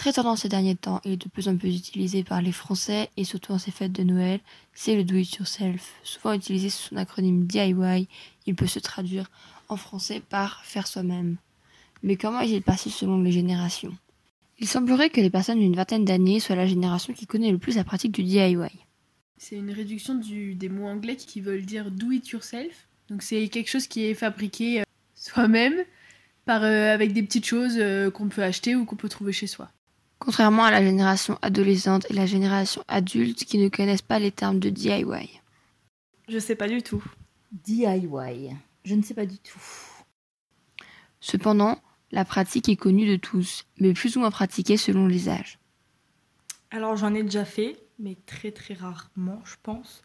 très tendance ces derniers temps et de plus en plus utilisé par les Français et surtout en ces fêtes de Noël, c'est le do it yourself. Souvent utilisé sous son acronyme DIY, il peut se traduire en français par faire soi-même. Mais comment est-il passé selon les générations? Il semblerait que les personnes d'une vingtaine d'années soient la génération qui connaît le plus la pratique du DIY. C'est une réduction des mots anglais qui veulent dire do it yourself. Donc c'est quelque chose qui est fabriqué euh, soi-même par, euh, avec des petites choses euh, qu'on peut acheter ou qu'on peut trouver chez soi. Contrairement à la génération adolescente et la génération adulte qui ne connaissent pas les termes de DIY. Je sais pas du tout. DIY. Je ne sais pas du tout. Cependant, la pratique est connue de tous, mais plus ou moins pratiquée selon les âges. Alors j'en ai déjà fait, mais très très rarement, je pense.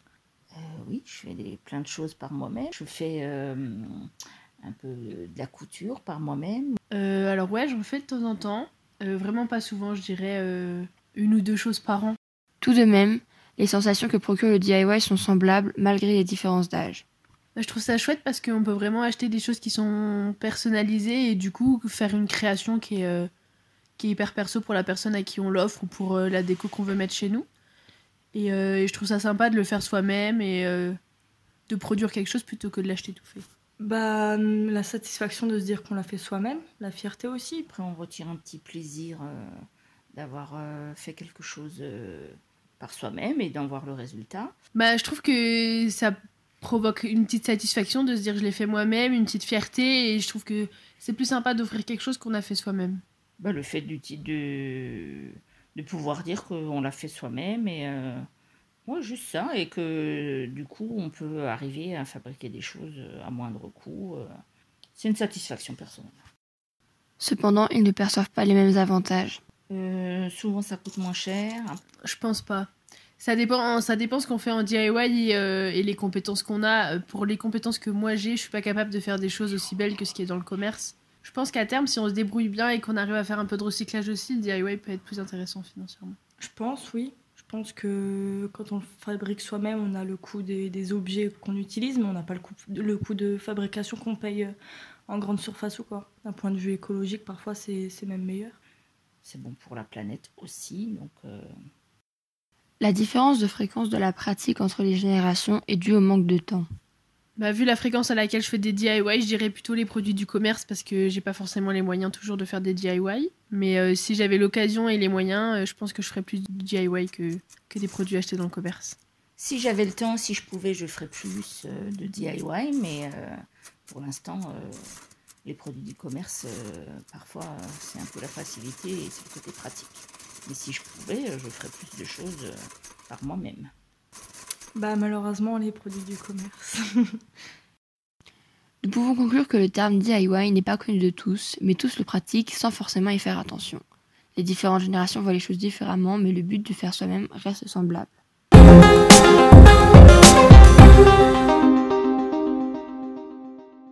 Euh, oui, je fais des, plein de choses par moi-même. Je fais euh, un peu de la couture par moi-même. Euh, alors ouais, j'en fais de temps en temps. Vraiment pas souvent, je dirais une ou deux choses par an. Tout de même, les sensations que procure le DIY sont semblables malgré les différences d'âge. Bah, je trouve ça chouette parce qu'on peut vraiment acheter des choses qui sont personnalisées et du coup faire une création qui est, qui est hyper perso pour la personne à qui on l'offre ou pour la déco qu'on veut mettre chez nous. Euh, et, je trouve ça sympa de le faire soi-même et euh, de produire quelque chose plutôt que de l'acheter tout fait. Bah, la satisfaction de se dire qu'on l'a fait soi-même, la fierté aussi. Après, on retire un petit plaisir euh, d'avoir fait quelque chose par soi-même et d'en voir le résultat. Bah, je trouve que ça provoque une petite satisfaction de se dire je l'ai fait moi-même, une petite fierté, et je trouve que c'est plus sympa d'offrir quelque chose qu'on a fait soi-même. Bah, le fait de, de pouvoir dire qu'on l'a fait soi-même et euh, juste ça et que du coup on peut arriver à fabriquer des choses à moindre coût. Euh. c'est une satisfaction personnelle. Cependant, ils ne perçoivent pas les mêmes avantages. Euh, souvent, ça coûte moins cher. Je pense pas. Ça dépend, ça dépend ce qu'on fait en DIY et, les compétences qu'on a. Pour les compétences que moi j'ai, je suis pas capable de faire des choses aussi belles que ce qui est dans le commerce. Je pense qu'à terme, si on se débrouille bien et qu'on arrive à faire un peu de recyclage aussi, le DIY peut être plus intéressant financièrement. Je pense, oui. Je pense que quand on le fabrique soi-même, on a le coût des, objets qu'on utilise, mais on n'a pas le coût, le coût de fabrication qu'on paye euh, en grande surface ou quoi. D'un point de vue écologique, parfois, c'est même meilleur. C'est bon pour la planète aussi, donc... Euh. La différence de fréquence de la pratique entre les générations est due au manque de temps. Bah, vu la fréquence à laquelle je fais des DIY, je dirais plutôt les produits du commerce parce que j'ai pas forcément les moyens toujours de faire des DIY. Mais euh, si j'avais l'occasion et les moyens, euh, je pense que je ferais plus de DIY que, que des produits achetés dans le commerce. Si j'avais le temps, si je pouvais, je ferais plus euh, de DIY. Mais pour l'instant, les produits du commerce, parfois, c'est un peu la facilité et c'est le côté pratique. Mais si je pouvais, je ferais plus de choses par moi-même. Bah malheureusement les produits du commerce. Nous pouvons conclure que le terme DIY n'est pas connu de tous, mais tous le pratiquent sans forcément y faire attention. Les différentes générations voient les choses différemment, mais le but de faire soi-même reste semblable.